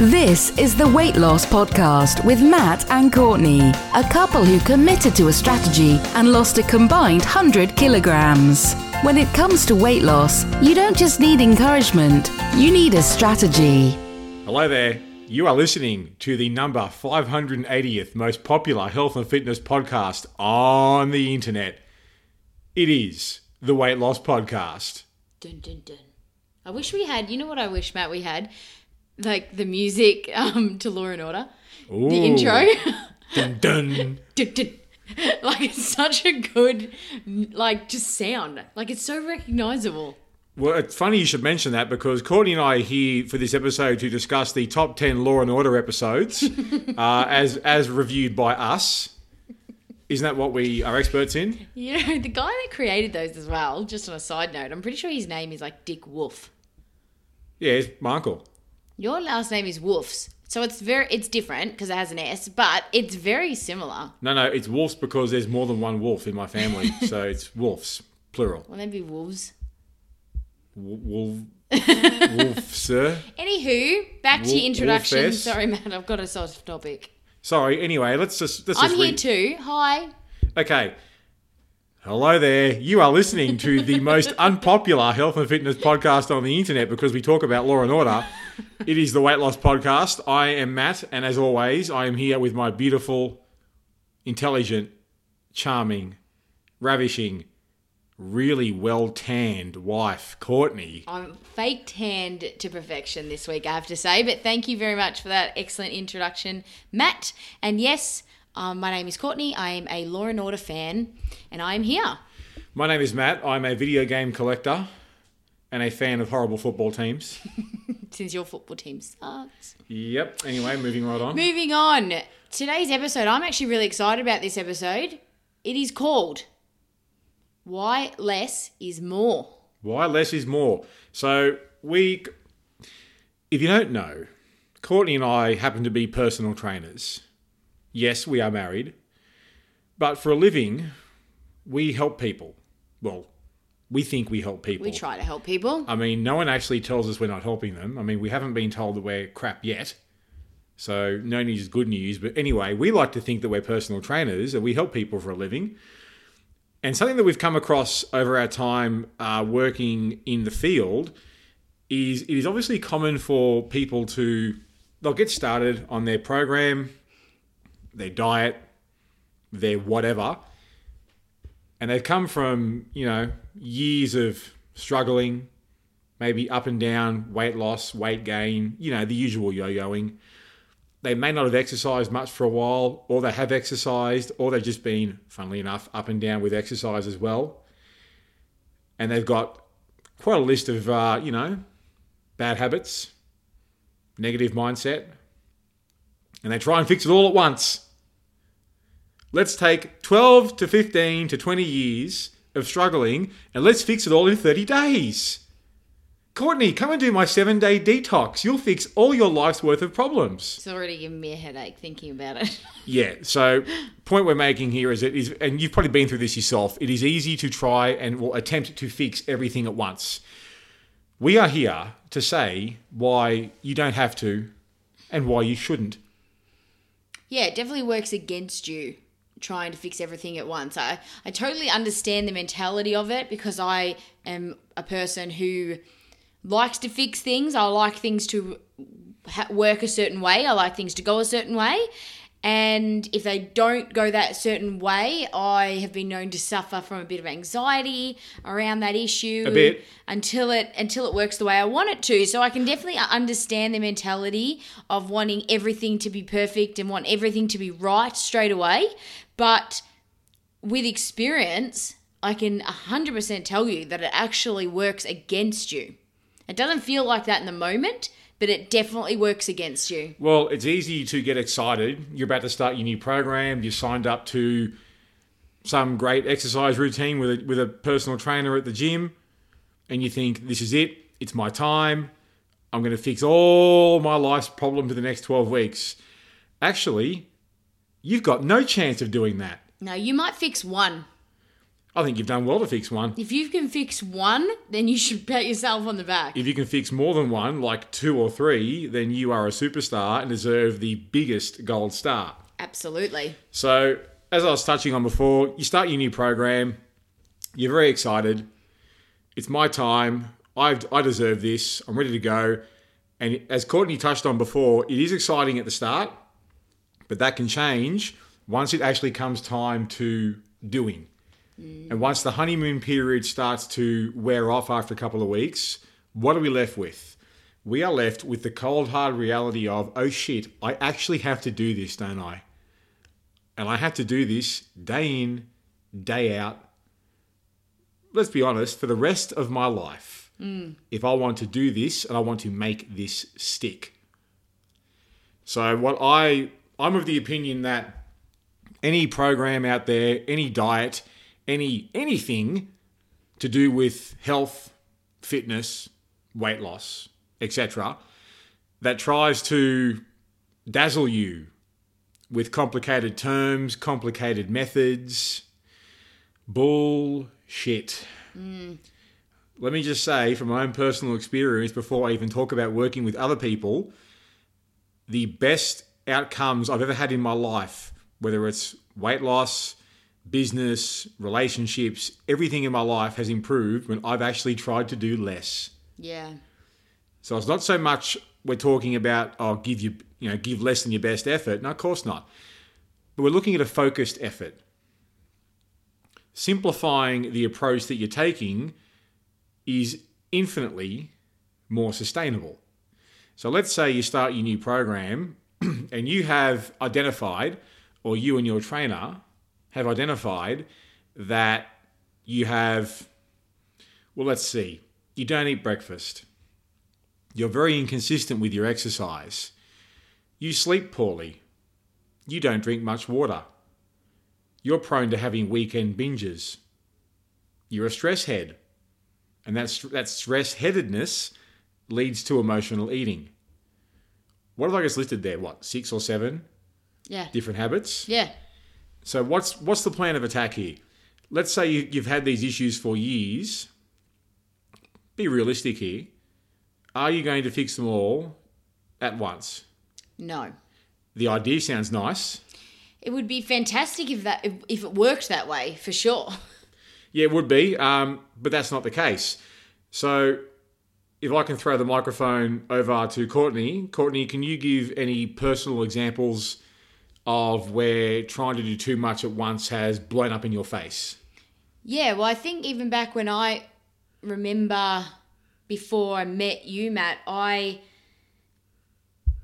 This is the Weight Loss Podcast with Matt and Courtney, a couple who committed to a strategy and lost a combined 100 kilograms. When it comes to weight loss, you don't just need encouragement, you need a strategy. Hello there. You are listening to the number 580th most popular health and fitness podcast on the internet. It is the Weight Loss Podcast. Dun dun dun. I wish we had. You know what I wish, Matt? We had like the music um, to Law and Order, Ooh. the intro. Dun dun. Dun, dun. like it's such a good, like just sound. Like it's so recognizable. Well, it's funny you should mention that because Courtney and I are here for this episode to discuss the top 10 Law and Order episodes uh, as, as reviewed by us. Isn't that what we are experts in? You know, the guy that created those as well. Just on a side note, I'm pretty sure his name is like Dick Wolf. Yeah, it's my uncle. Your last name is Wolfs, so it's very it's different because it has an S, but it's very similar. No, no, it's wolves because there's more than one wolf in my family. so it's wolves, plural. Well, they'd be wolves. Wolf, wolf, sir. Anywho, back to Wolf- your introduction. Wolfess. Sorry, man, I've got a soft topic. Sorry. Anyway, let's just let's I'm just here read- too. Hi. Okay. Hello there. You are listening to the most unpopular health and fitness podcast on the internet because we talk about law and order. It is the Weight Loss Podcast. I am Matt, and as always, I am here with my beautiful, intelligent, charming, ravishing, really well tanned wife, Courtney. I'm fake tanned to perfection this week, I have to say. But thank you very much for that excellent introduction, Matt. And yes, um, my name is Courtney. I am a Law and Order fan, and I am here. My name is Matt. I'm a video game collector and a fan of horrible football teams. Since your football team sucks. Yep. Anyway, moving right on. Moving on. Today's episode, I'm actually really excited about this episode. It is called Why Less is More. Why less is more? So we, if you don't know, Courtney and I happen to be personal trainers. Yes, we are married, but for a living, we help people. Well, we think we help people. We try to help people. I mean, no one actually tells us we're not helping them. I mean, we haven't been told that we're crap yet. So no news is good news. But anyway, we like to think that we're personal trainers and we help people for a living. And something that we've come across over our time uh, working in the field is it is obviously common for people to they'll get started on their program, their diet, their whatever, and they've come from you know years of struggling, maybe up and down, weight loss, weight gain, you know the usual yo-yoing. They may not have exercised much for a while, or they have exercised, or they've just been, funnily enough, up and down with exercise as well. And they've got quite a list of, uh, you know, bad habits, negative mindset, and they try and fix it all at once. Let's take 12 to 15 to 20 years of struggling and let's fix it all in 30 days. Courtney, come and do my seven day detox. You'll fix all your life's worth of problems. It's already giving me a headache thinking about it. Yeah. So, point we're making here is it is, and you've probably been through this yourself. It is easy to try and will attempt to fix everything at once. We are here to say why you don't have to, and why you shouldn't. Yeah, it definitely works against you trying to fix everything at once. I, I totally understand the mentality of it because I am a person who likes to fix things. I like things to ha- work a certain way, I like things to go a certain way. And if they don't go that certain way, I have been known to suffer from a bit of anxiety around that issue A bit. until it until it works the way I want it to. So I can definitely understand the mentality of wanting everything to be perfect and want everything to be right straight away. But with experience, I can 100% tell you that it actually works against you. It doesn't feel like that in the moment, but it definitely works against you. Well, it's easy to get excited. You're about to start your new program. You signed up to some great exercise routine with a, with a personal trainer at the gym, and you think, this is it, it's my time, I'm going to fix all my life's problems in the next 12 weeks. Actually, you've got no chance of doing that. No, you might fix one. I think you've done well to fix one. If you can fix one, then you should pat yourself on the back. If you can fix more than one, like two or three, then you are a superstar and deserve the biggest gold star. Absolutely. So, as I was touching on before, you start your new program, you're very excited. It's my time. I've, I deserve this. I'm ready to go. And as Courtney touched on before, it is exciting at the start, but that can change once it actually comes time to doing. And once the honeymoon period starts to wear off after a couple of weeks, what are we left with? We are left with the cold hard reality of, oh shit, I actually have to do this, don't I? And I have to do this day in, day out. Let's be honest, for the rest of my life, mm. if I want to do this and I want to make this stick. So what I I'm of the opinion that any program out there, any diet, any anything to do with health, fitness, weight loss, etc., that tries to dazzle you with complicated terms, complicated methods, bullshit. Mm. Let me just say, from my own personal experience, before I even talk about working with other people, the best outcomes I've ever had in my life, whether it's weight loss, business, relationships, everything in my life has improved when I've actually tried to do less. Yeah. So it's not so much we're talking about oh give you you know give less than your best effort. No, of course not. But we're looking at a focused effort. Simplifying the approach that you're taking is infinitely more sustainable. So let's say you start your new program and you have identified, or you and your trainer have identified that you have, well, let's see, you don't eat breakfast. You're very inconsistent with your exercise. You sleep poorly. You don't drink much water. You're prone to having weekend binges. You're a stress head. And that's, that stress headedness leads to emotional eating. What have I just listed there? What, six or seven Yeah. different habits? Yeah. So what's what's the plan of attack here? Let's say you, you've had these issues for years. Be realistic here. Are you going to fix them all at once? No. The idea sounds nice. It would be fantastic if that if, if it worked that way, for sure. Yeah, it would be, um, but that's not the case. So, if I can throw the microphone over to Courtney, Courtney, can you give any personal examples of where trying to do too much at once has blown up in your face? Yeah, well, I think even back when I remember before I met you, Matt, I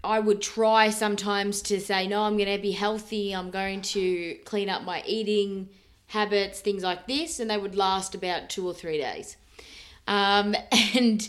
I would try sometimes to say, no, I'm going to be healthy. I'm going to clean up my eating habits, things like this, and they would last about two or three days. Um, and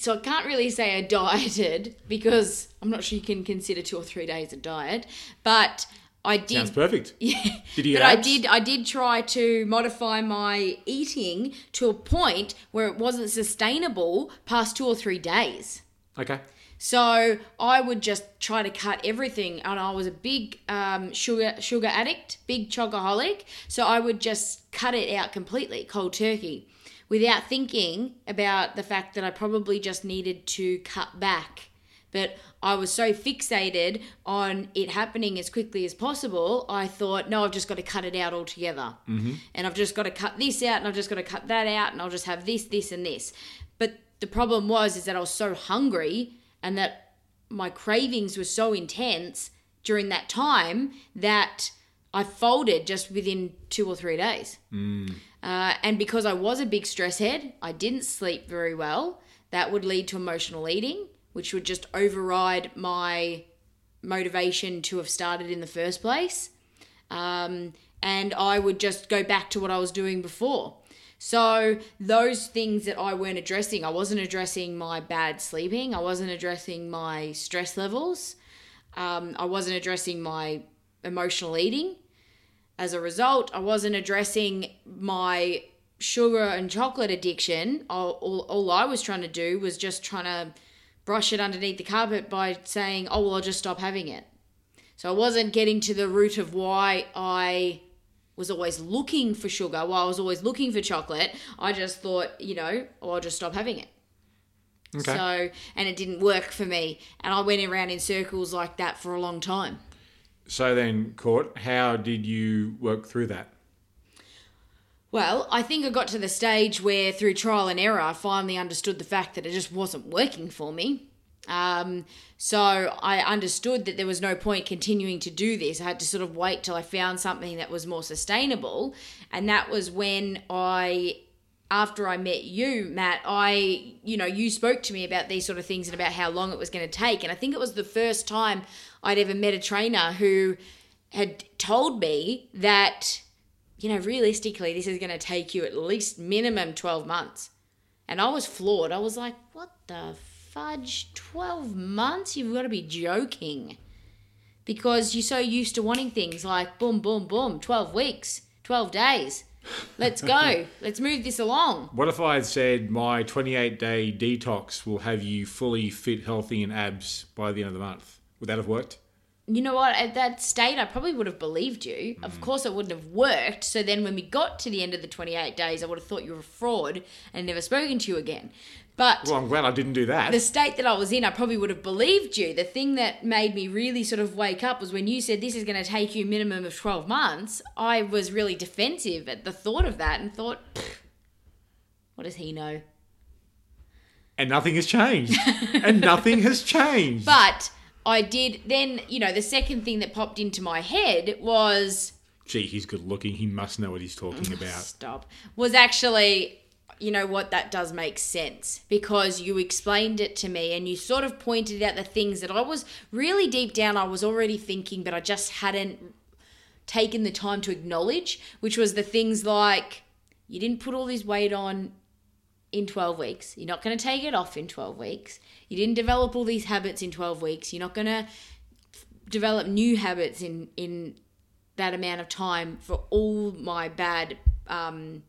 so I can't really say I dieted because I'm not sure you can consider two or three days a diet, but I did. Sounds perfect. Yeah. Did you but get I did I did try to modify my eating to a point where it wasn't sustainable past two or three days. Okay. So I would just try to cut everything, and I was a big um, sugar sugar addict, big chocoholic. So I would just cut it out completely, cold turkey, without thinking about the fact that I probably just needed to cut back. But I was so fixated on it happening as quickly as possible, I thought, no, I've just got to cut it out altogether. Mm-hmm. And I've just got to cut this out, and I've just got to cut that out, and I'll just have this, this, and this. But the problem was is that I was so hungry and that my cravings were so intense during that time that I folded just within two or three days. Uh, and because I was a big stress head, I didn't sleep very well. That would lead to emotional eating, which would just override my motivation to have started in the first place. Um, and I would just go back to what I was doing before. So, those things that I weren't addressing, I wasn't addressing my bad sleeping, I wasn't addressing my stress levels, um, I wasn't addressing my emotional eating. As a result, I wasn't addressing my sugar and chocolate addiction. All, all, all I was trying to do was just trying to brush it underneath the carpet by saying, oh, well, I'll just stop having it. So I wasn't getting to the root of why I was always looking for sugar, why I was always looking for chocolate. I just thought, you know, oh, I'll just stop having it. Okay. So, and it didn't work for me. And I went around in circles like that for a long time. So then, Court, how did you work through that? Well, I think I got to the stage where through trial and error, I finally understood the fact that it just wasn't working for me. Um, so I understood that there was no point continuing to do this. I had to sort of wait till I found something that was more sustainable. And that was when I, after I met you, Matt, I, you know, you spoke to me about these sort of things and about how long it was going to take. And I think it was the first time I'd ever met a trainer who had told me that you know, realistically, this is going to take you at least minimum 12 months. And I was floored. I was like, what the fudge? 12 months? You've got to be joking. Because you're so used to wanting things like boom, boom, boom, 12 weeks, 12 days. Let's go. Let's move this along. What if I had said my 28 day detox will have you fully fit, healthy, and abs by the end of the month? Would that have worked? you know what? At that state, I probably would have believed you. Of mm. course, it wouldn't have worked. So then, when we got to the end of the 28 days, I would have thought you were a fraud and never spoken to you again. But Well, I'm glad I didn't do that. the state that I was in, I probably would have believed you. The thing that made me really sort of wake up was when you said this is going to take you a minimum of 12 months. I was really defensive at the thought of that and thought, "Pfft, what does he know? and nothing has changed. and nothing has changed. But I did then, you know, the second thing that popped into my head was Gee, he's good looking. He must know what he's talking about. stop was actually you know what that does make sense because you explained it to me and you sort of pointed out the things that I was really deep down I was already thinking but I just hadn't taken the time to acknowledge which was the things like you didn't put all this weight on in 12 weeks you're not going to take it off in 12 weeks you didn't develop all these habits in 12 weeks you're not going to develop new habits in in that amount of time for all my bad um,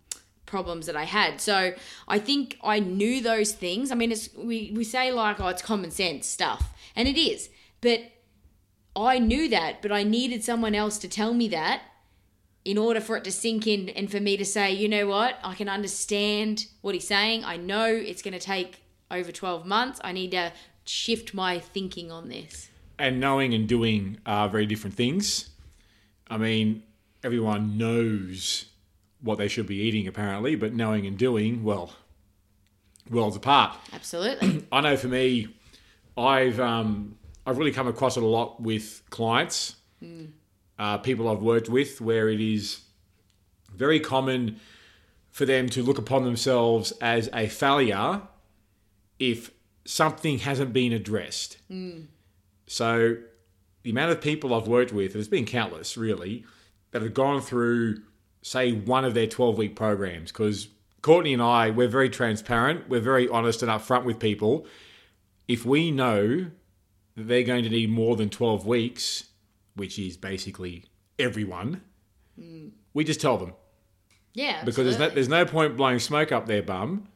problems that I had. So I think I knew those things. I mean, it's we we say like, oh, it's common sense stuff, and it is, but I knew that, but I needed someone else to tell me that in order for it to sink in and for me to say, you know what, I can understand what he's saying. I know it's going to take over 12 months. I need to shift my thinking on this. And knowing and doing are very different things. I mean, everyone knows what they should be eating, apparently, but knowing and doing, well, worlds apart. Absolutely. I know for me, I've um, I've really come across it a lot with clients, uh, people I've worked with, where it is very common for them to look upon themselves as a failure if something hasn't been addressed. So the amount of people I've worked with, there's been countless really, that have gone through, say, one of their 12 week programs. Because Courtney and I, we're very transparent, we're very honest and upfront with people. If we know that they're going to need more than 12 weeks, which is basically everyone, we just tell them. Yeah. Because there's no, there's no point blowing smoke up their bum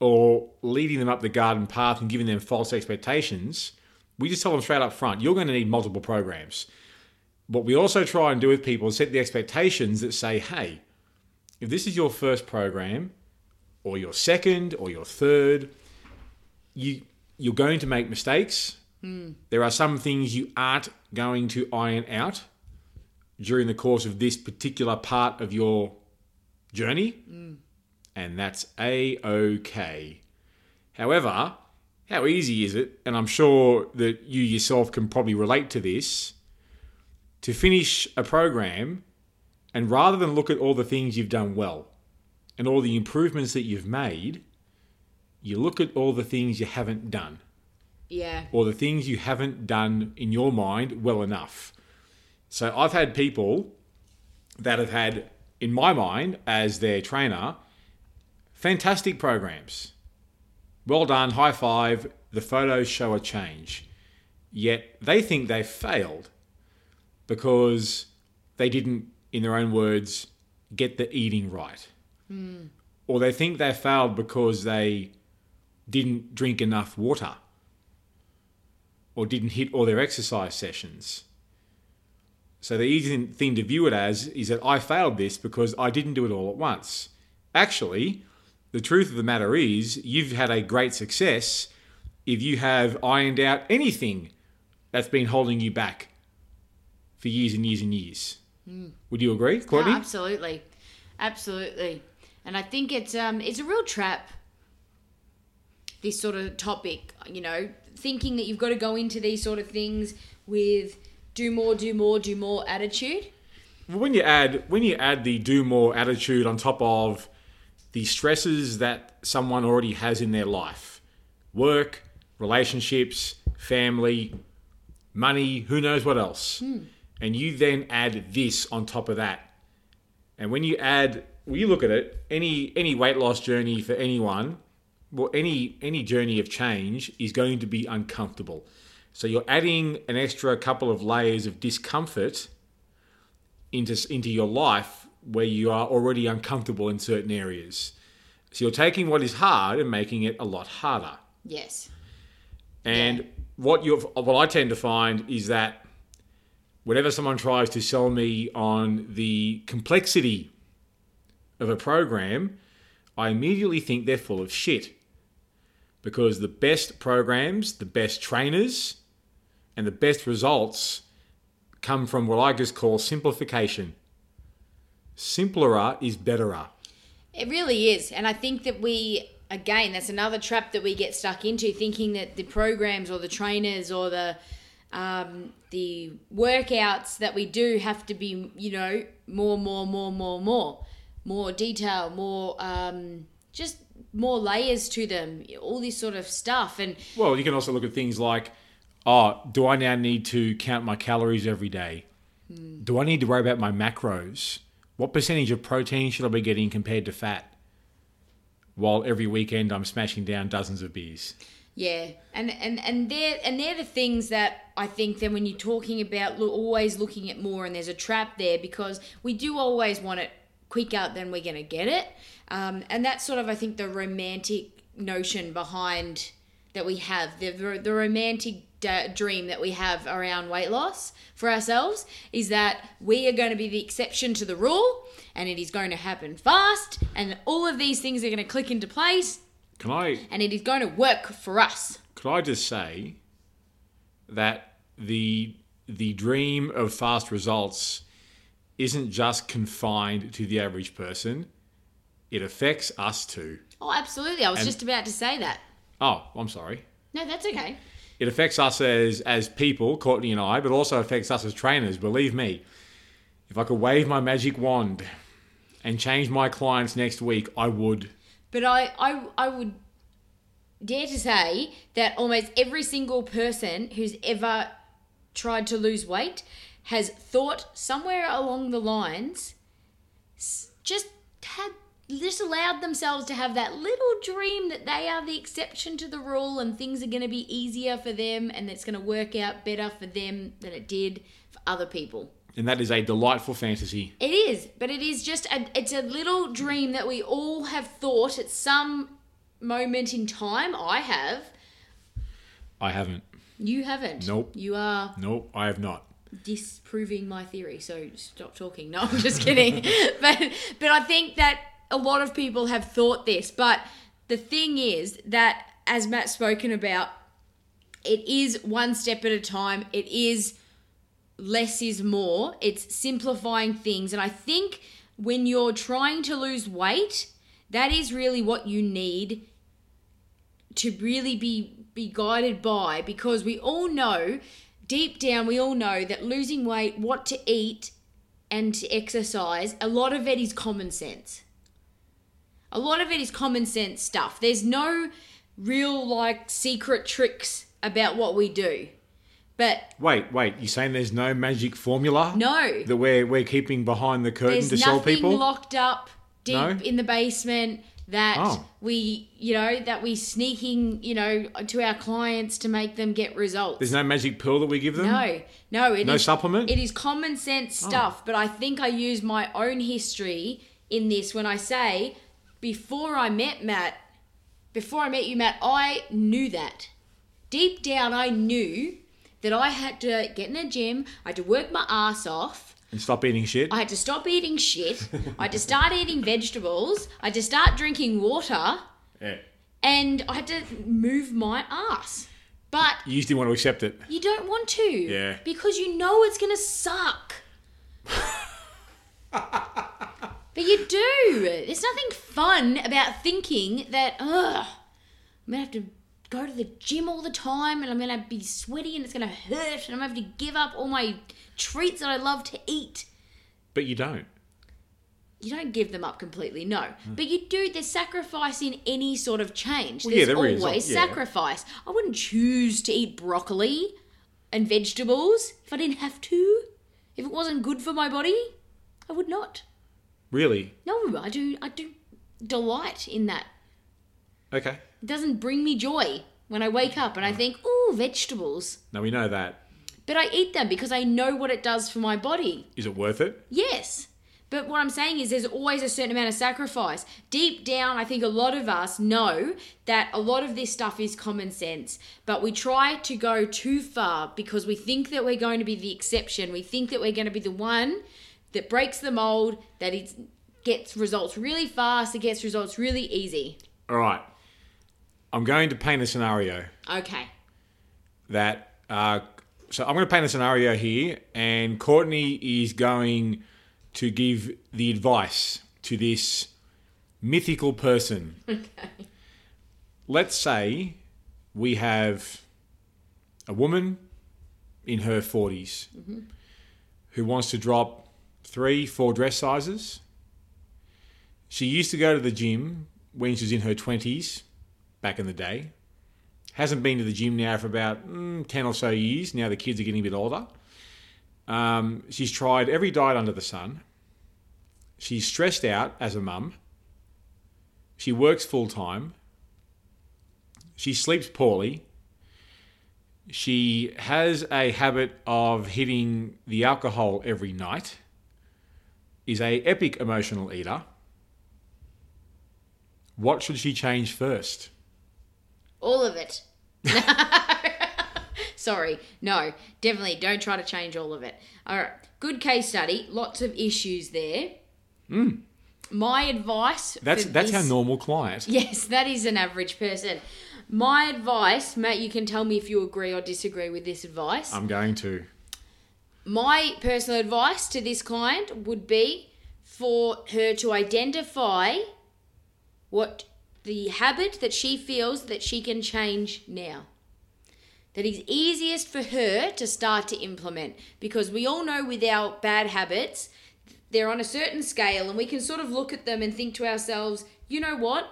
or leading them up the garden path and giving them false expectations. We just tell them straight up front, you're going to need multiple programs. What we also try and do with people is set the expectations that say, hey, if this is your first program, or your second, or your third, you you're going to make mistakes. There are some things you aren't going to iron out during the course of this particular part of your journey, and that's a okay. However, how easy is it? And I'm sure that you yourself can probably relate to this to finish a program and rather than look at all the things you've done well and all the improvements that you've made, you look at all the things you haven't done Yeah. or the things you haven't done in your mind well enough. So I've had people that have had, in my mind, as their trainer, fantastic programs. Well done, high five. The photos show a change. Yet they think they've failed because they didn't in their own words, get the eating right. Hmm. Or they think they failed because they didn't drink enough water or didn't hit all their exercise sessions. So the easy thing to view it as is that I failed this because I didn't do it all at once. Actually, the truth of the matter is you've had a great success if you have ironed out anything that's been holding you back for years and years and years. Would you agree, No, absolutely, absolutely. And I think it's um it's a real trap. This sort of topic, you know, thinking that you've got to go into these sort of things with do more, do more, do more attitude. when you add when you add the do more attitude on top of the stresses that someone already has in their life work relationships family money who knows what else hmm. and you then add this on top of that and when you add when you look at it any any weight loss journey for anyone well any any journey of change is going to be uncomfortable so you're adding an extra couple of layers of discomfort into into your life where you are already uncomfortable in certain areas. So you're taking what is hard and making it a lot harder. Yes. And what you what I tend to find is that whenever someone tries to sell me on the complexity of a program, I immediately think they're full of shit. Because the best programs, the best trainers, and the best results come from what I just call simplification. Simpler art is betterer. It really is. And I think that we, again, that's another trap that we get stuck into, thinking that the programs or the trainers or the um, the workouts that we do have to be, you know, more, more, more, more, more, more detail, more, um, just more layers to them, all this sort of stuff. And Well, you can also look at things like, oh, do I now need to count my calories every day? Hmm. Do I need to worry about my macros? What percentage of protein should I be getting compared to fat? While every weekend I'm smashing down dozens of beers. Yeah, and and and they're and they're the things that I think then when you're talking about lo- always looking at more, and there's a trap there because we do always want it quicker than we're gonna get it, um, and that's sort of I think the romantic notion behind that we have the the romantic d- dream that we have around weight loss for ourselves is that we are going to be the exception to the rule, and it is going to happen fast, and all of these things are going to click into place, Can I and it is going to work for us. could I just say that the the dream of fast results isn't just confined to the average person. It affects us too. Oh, absolutely. I was And- just about to say that. Oh, I'm sorry. No, that's okay. It affects us as as people, Courtney and I, but also affects us as trainers. Believe me, if I could wave my magic wand and change my clients next week, I would. But I, I, I would dare to say that almost every single person who's ever tried to lose weight has thought somewhere along the lines, just had just allowed themselves to have that little dream that they are the exception to the rule and things are going to be easier for them and it's going to work out better for them than it did for other people. And that is a delightful fantasy. It is, but it is just a, it's a little dream that we all have thought at some moment in time. I have. I haven't. You haven't. Nope. You are Nope, I have not. Disproving my theory. So stop talking. No, I'm just kidding. but but I think that a lot of people have thought this. But the thing is that as Matt's spoken about, it is one step at a time. It is less is more. It's simplifying things. And I think when you're trying to lose weight, that is really what you need to really be be guided by because we all know deep down we all know that losing weight, what to eat and to exercise, a lot of it is common sense. A lot of it is common sense stuff. There's no real like secret tricks about what we do. But Wait, wait, you're saying there's no magic formula? no, That we're, we're keeping behind the curtain there's to sell nothing people? locked up deep No? in the basement. That Oh. we, you know, that we sneaking, you know, to our clients to make them get results. There's no magic pill that we give them. No, no, it No is- supplement? Oh. It is common sense oh. stuff, but I think I use my own history in this when I say before I met Matt, before I met you, Matt, I knew that. Deep down, I knew that I had to get in a gym, I had to work my ass off. And stop eating shit. I had to stop eating shit. I had to start eating vegetables. I had to start drinking water. yeah. And I had to move my ass. But You just didn't want to accept it. you don't want to. Yeah. Because you know it's going to suck. but you do. There's nothing fun about thinking that, ugh, I'm going to have to go to the gym all the time and I'm going to be sweaty and it's going to hurt and I'm going to have to give up all my treats that I love to eat. But you don't. You don't give them up completely, no. Hmm. But you do, there's sacrifice in any sort of change. Well, yeah, there's there is, always yeah. sacrifice. I wouldn't choose to eat broccoli and vegetables if I didn't have to. If it wasn't good for my body, I would not. Really? No, I do I do delight in that. Okay. It doesn't bring me joy when I wake up and I think, ooh, vegetables. Now we know that. But I eat them because I know what it does for my body. Is it worth it? Yes. But what I'm saying is there's always a certain amount of sacrifice. Deep down, I think a lot of us know that a lot of this stuff is common sense, but we try to go too far because we think that we're going to be the exception. We think that we're going to be the one that breaks the mold, that it gets results really fast, it gets results really easy. All right. I'm going to paint a scenario Okay. that. Uh, so I'm going to paint a scenario here, and Courtney is going to give the advice to this mythical person. Okay. Let's say we have a woman in her 40s mm-hmm. who wants to drop three, four dress sizes. She used to go to the gym when she was in her 20s, back in the day. Hasn't been to the gym now for about mm, 10 or so years. Now the kids are getting a bit older. Um, she's tried every diet under the sun. She's stressed out as a mum. She works full time. She sleeps poorly. She has a habit of hitting the alcohol every night. Is a epic emotional eater. What should she change first? All of it. Sorry, no, definitely don't try to change all of it. All right, good case study, lots of issues there. Hmm. My advice. That's that's this- how normal client. Yes, that is an average person. My advice, Matt, you can tell me if you agree or disagree with this advice. I'm going to. My personal advice to this client would be for her to identify what the habit that she feels that she can change now. That is easiest for her to start to implement because we all know with our bad habits, they're on a certain scale and we can sort of look at them and think to ourselves, you know what?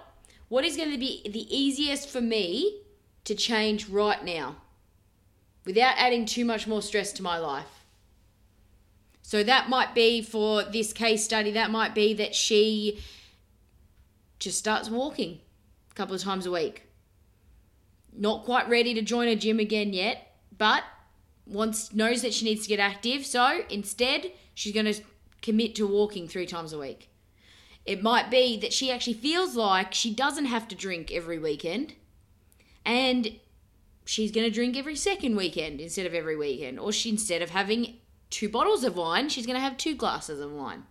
What is going to be the easiest for me to change right now without adding too much more stress to my life? So that might be for this case study, that might be that she just starts walking a couple of times a week. Not quite ready to join a gym again yet, but wants knows that she needs to get active, so instead she's going to commit to walking 3 times a week. It might be that she actually feels like she doesn't have to drink every weekend and she's going to drink every second weekend instead of every weekend or she instead of having two bottles of wine, she's going to have two glasses of wine.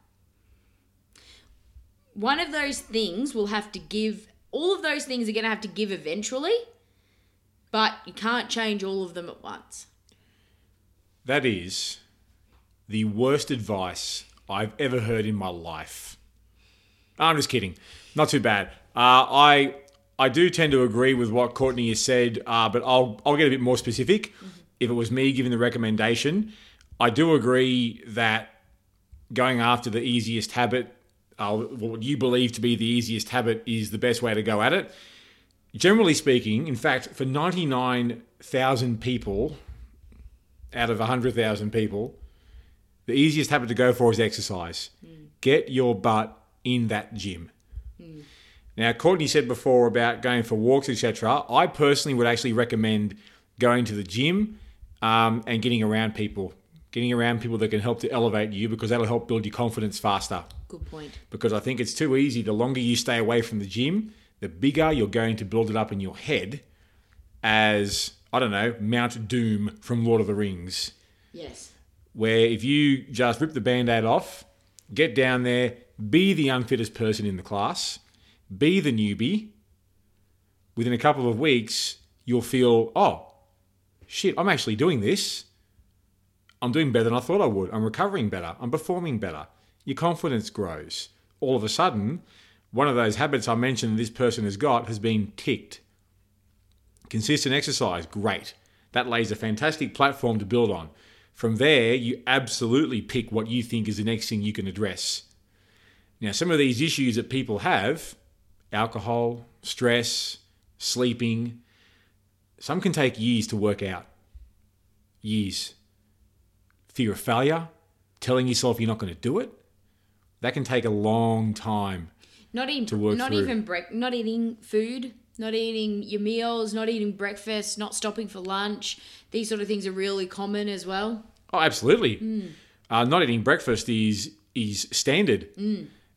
One of those things will have to give, all of those things are going to have to give eventually, but you can't change all of them at once. That is the worst advice I've ever heard in my life. I'm just kidding. Not too bad. Uh, I I do tend to agree with what Courtney has said, uh, but I'll I'll get a bit more specific. If it was me giving the recommendation, I do agree that going after the easiest habit, uh, what you believe to be the easiest habit, is the best way to go at it. Generally speaking, in fact, for 99,000 people out of 100,000 people, the easiest habit to go for is exercise. Get your butt in that gym. Now, Courtney said before about going for walks, etc. I personally would actually recommend going to the gym um, and getting around people, getting around people that can help to elevate you because that'll help build your confidence faster. Good point. Because I think it's too easy. The longer you stay away from the gym, the bigger you're going to build it up in your head as, I don't know, Mount Doom from Lord of the Rings Yes. where if you just rip the band-aid off, get down there, be the unfittest person in the class, be the newbie, within a couple of weeks, you'll feel, oh, shit, I'm actually doing this. I'm doing better than I thought I would. I'm recovering better. I'm performing better. Your confidence grows. All of a sudden, one of those habits I mentioned this person has got has been ticked. Consistent exercise, great. That lays a fantastic platform to build on. From there, you absolutely pick what you think is the next thing you can address. Now, some of these issues that people have alcohol, stress, sleeping some can take years to work out. Years. Fear of failure, telling yourself you're not going to do it, that can take a long time. Not even To work not through. even break, not eating food, not eating your meals, not eating breakfast, not stopping for lunch. These sort of things are really common as well. Oh, absolutely. Uh, not eating breakfast is is standard.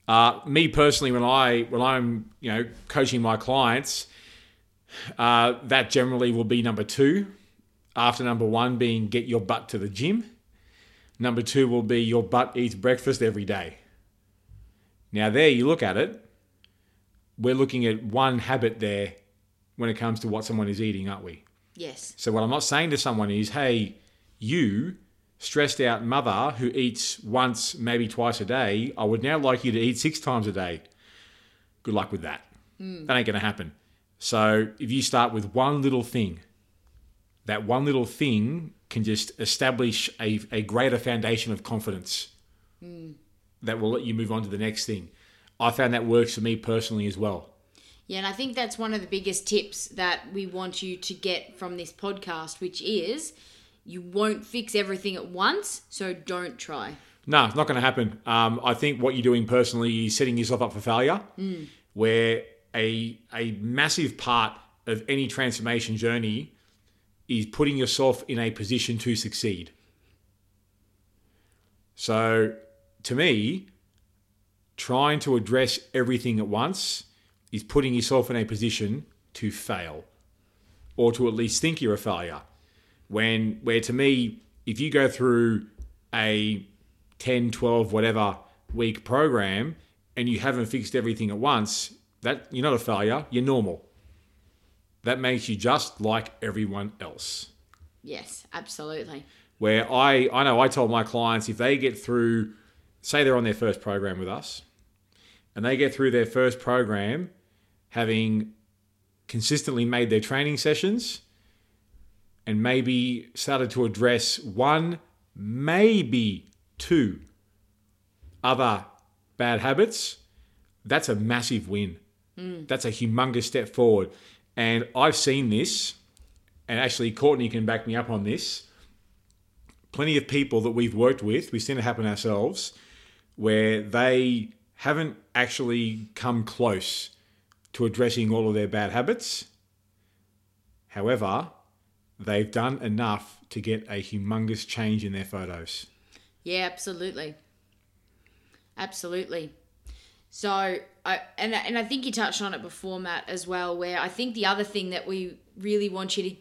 Uh, me personally, when I when I'm you know coaching my clients, uh, that generally will be number two. After number one being get your butt to the gym. Number two will be your butt eats breakfast every day. Now there you look at it. We're looking at one habit there when it comes to what someone is eating, aren't we? Yes. So what I'm not saying to someone is, hey, you stressed out mother who eats once, maybe twice a day, I would now like you to eat six times a day. Good luck with that. Hmm. That ain't going to happen. So if you start with one little thing, that one little thing can just establish a, a greater foundation of confidence hmm. That will let you move on to the next thing. I found that works for me personally as well. Yeah, and I think that's one of the biggest tips that we want you to get from this podcast, which is you won't fix everything at once, so don't try. No, it's not going to happen. Um, I think what you're doing personally is setting yourself up for failure, where a a massive part of any transformation journey is putting yourself in a position to succeed. So, to me, trying to address everything at once is putting yourself in a position to fail, or to at least think you're a failure. When where to me if you go through a 10 12 whatever week program and you haven't fixed everything at once that you're not a failure you're normal. That makes you just like everyone else. Yes, absolutely. where I, I know I told my clients if they get through, say they're on their first program with us, and they get through their first program having consistently made their training sessions and maybe started to address one, maybe two other bad habits, that's a massive win. Mm. That's a humongous step forward. And I've seen this, and actually Courtney can back me up on this. Plenty of people that we've worked with, we've seen it happen ourselves, where they haven't actually come close to addressing all of their bad habits. However, they've done enough to get a humongous change in their photos. Yeah, absolutely. Absolutely. So, I and and I think you touched on it before, Matt, as well. Where I think the other thing that we really want you to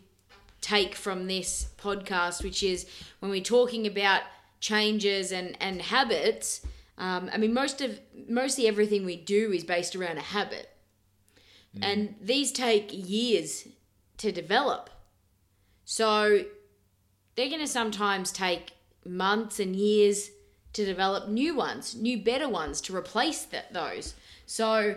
take from this podcast, which is when we're talking about changes and and habits. Um, I mean, most of mostly everything we do is based around a habit, and these take years to develop. So they're going to sometimes take months and years to develop new ones, new better ones to replace that those. So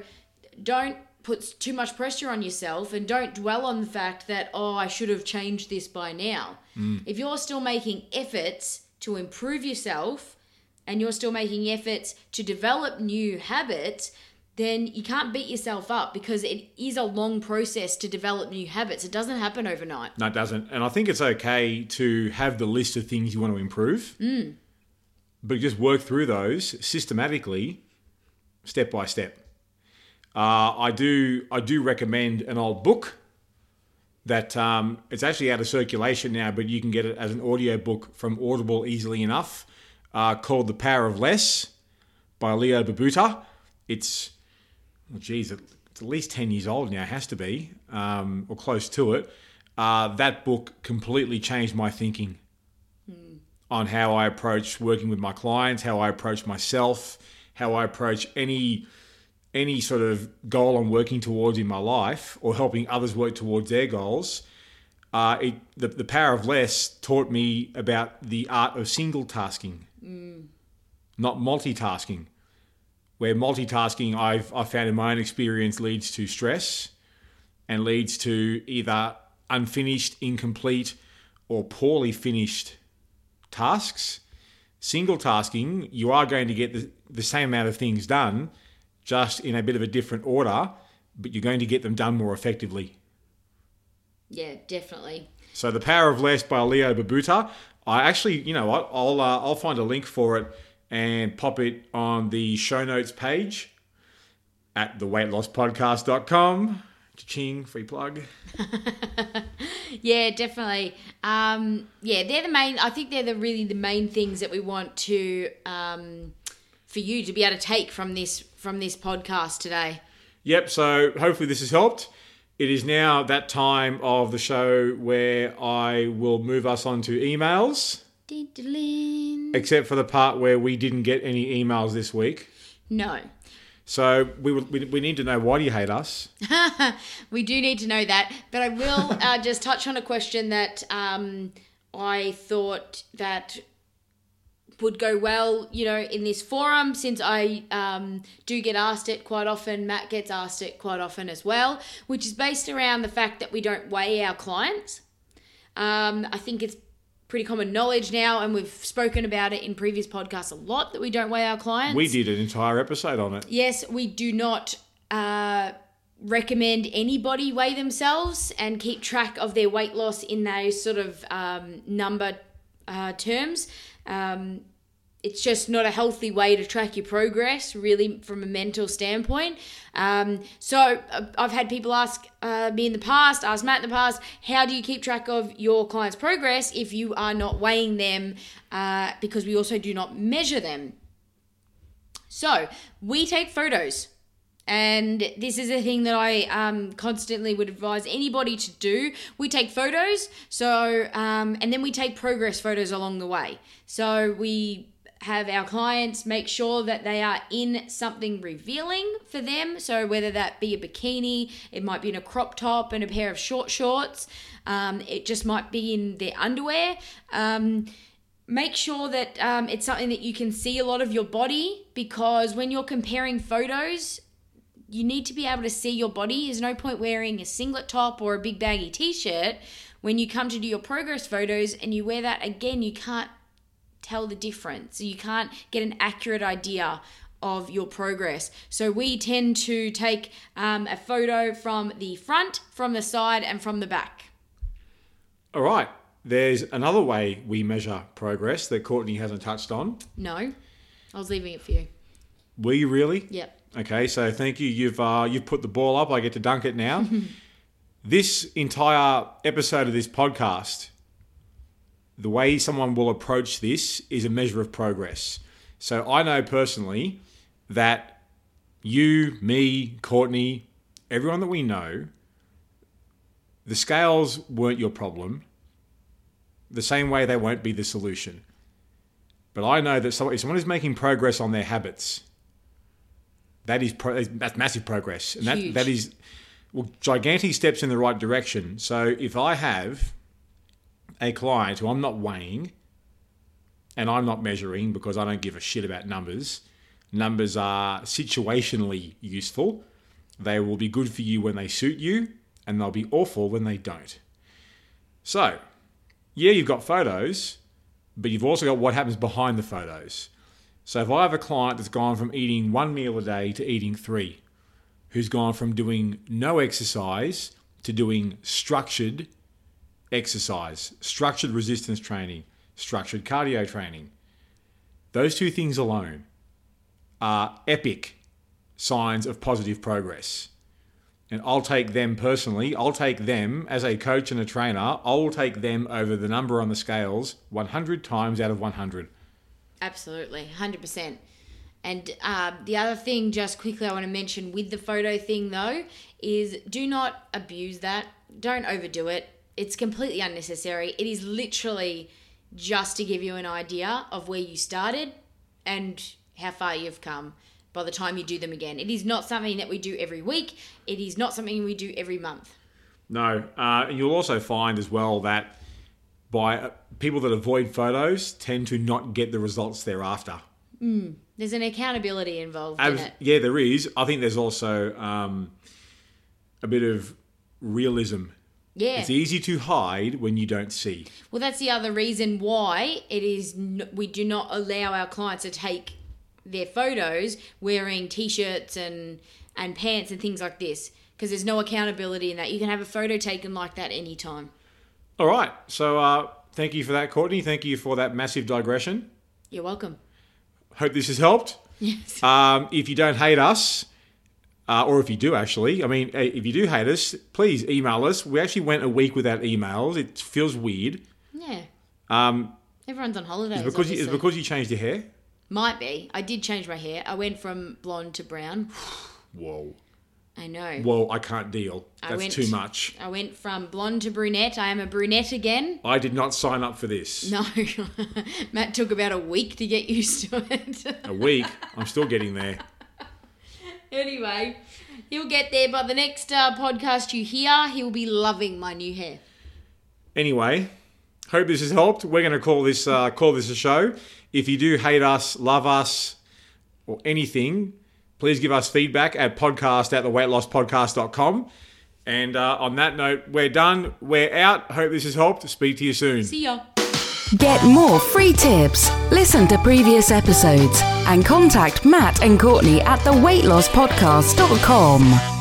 don't put too much pressure on yourself and don't dwell on the fact that oh I should have changed this by now. If you're still making efforts to improve yourself and you're still making efforts to develop new habits, then you can't beat yourself up because it is a long process to develop new habits. It doesn't happen overnight. No, it doesn't. And I think it's okay to have the list of things you want to improve, but just work through those systematically, step by step. Uh, I do I do recommend an old book that um, it's actually out of circulation now, but you can get it as an audio book from Audible easily enough, uh, called The Power of Less by Leo Babauta. It's, well, geez, it's at least 10 years old now, it has to be, um, or close to it. Uh, that book completely changed my thinking on how I approach working with my clients, how I approach myself, how I approach any any sort of goal I'm working towards in my life or helping others work towards their goals. Uh, it, the, the power of less taught me about the art of single tasking, not multitasking. Where multitasking, I've, I've found in my own experience, leads to stress and leads to either unfinished, incomplete, or poorly finished tasks. Single tasking, you are going to get the, the same amount of things done, just in a bit of a different order, but you're going to get them done more effectively. Yeah, definitely. So, The Power of Less by Leo Babauta. I actually, you know what, I'll, uh, I'll find a link for it and pop it on the show notes page at theweightlosspodcast.com. Ching, free plug. Yeah, definitely. Um, yeah, they're the main. I think they're the really the main things that we want to um, for you to be able to take from this from this podcast today. Yep, so hopefully this has helped. It is now that time of the show where I will move us on to emails, Diddling. except for the part where we didn't get any emails this week. No, So we, we, we need to know why do you hate us? we do need to know that. But I will uh, just touch on a question that um, I thought that would go well, you know, in this forum since I um, do get asked it quite often. Matt gets asked it quite often as well, which is based around the fact that we don't weigh our clients. Um, I think it's pretty common knowledge now, and we've spoken about it in previous podcasts a lot that we don't weigh our clients. We did an entire episode on it. Yes, we do not uh, recommend anybody weigh themselves and keep track of their weight loss in those sort of um, number uh, terms. Um, it's just not a healthy way to track your progress, really, from a mental standpoint. Um, so uh, I've had people ask uh, me in the past, ask Matt in the past, how do you keep track of your client's progress if you are not weighing them? Uh, because we also do not measure them. So we take photos. And this is a thing that I um, constantly would advise anybody to do. We take photos, so um, and then we take progress photos along the way. So we have our clients make sure that they are in something revealing for them. So whether that be a bikini, it might be in a crop top and a pair of short shorts. Um, it just might be in their underwear. Um, make sure that um, it's something that you can see a lot of your body because when you're comparing photos you need to be able to see your body. There's no point wearing a singlet top or a big baggy t-shirt when you come to do your progress photos and you wear that again you can't tell the difference. You can't get an accurate idea of your progress. So we tend to take um, a photo from the front from the side and from the back. All right. There's another way we measure progress that Courtney hasn't touched on. no. I was leaving it for you. Were you really? yep Okay, so thank you. You've uh, you've put the ball up. I get to dunk it now. this entire episode of this podcast, the way someone will approach this is a measure of progress. So I know personally that you, me, Courtney, everyone that we know, the scales weren't your problem. The same way they won't be the solution. But I know that if someone is making progress on their habits, that is pro- that's massive progress, and that Huge. that is well, gigantic steps in the right direction. So if I have a client who I'm not weighing and I'm not measuring because I don't give a shit about numbers, numbers are situationally useful. They will be good for you when they suit you, and they'll be awful when they don't. So, yeah, you've got photos, but you've also got what happens behind the photos. So if I have a client that's gone from eating one meal a day to eating three, who's gone from doing no exercise to doing structured exercise, structured resistance training, structured cardio training, those two things alone are epic signs of positive progress. And I'll take them personally, I'll take them as a coach and a trainer, I'll take them over the number on the scales 100 times out of 100. Absolutely, hundred percent. And uh, the other thing, just quickly, I want to mention with the photo thing though, is do not abuse that. Don't overdo it. It's completely unnecessary. It is literally just to give you an idea of where you started and how far you've come by the time you do them again. It is not something that we do every week. It is not something we do every month. No, uh, and you'll also find as well that by uh, people that avoid photos tend to not get the results they're after. There's an accountability involved in it. yeah, there is. I think there's also um, a bit of realism. Yeah. It's easy to hide when you don't see. Well, that's the other reason why it is n- we do not allow our clients to take their photos wearing t-shirts and and pants and things like this because there's no accountability in that. You can have a photo taken like that anytime. All right. So uh, thank you for that, Courtney. Thank you for that massive digression. You're welcome. Hope this has helped. Yes. Um, if you don't hate us, uh, or if you do actually, I mean, eh, if you do hate us, please email us. We actually went a week without emails. It feels weird. Yeah. Um, Everyone's on holidays. it's because you, it's because you changed your hair. Might be. I did change my hair. I went from blonde to brown. Whoa, I know. Well, I can't deal. That's went- too much. I went from blonde to brunette. I am a brunette again. I did not sign up for this. No, Matt took about a week to get used to it. A week. I'm still getting there. anyway, he'll get there. by the next uh, podcast you hear, he'll be loving my new hair. Anyway, hope this has helped. We're going to call this uh, call this a show. If you do hate us, love us, or anything, please give us feedback at podcast at theweightlosspodcast.com. And uh, on that note, we're done. We're out. Hope this has helped. Speak to you soon. See ya. Get more free tips, listen to previous episodes, and contact Matt and Courtney at theweightlosspodcast.com.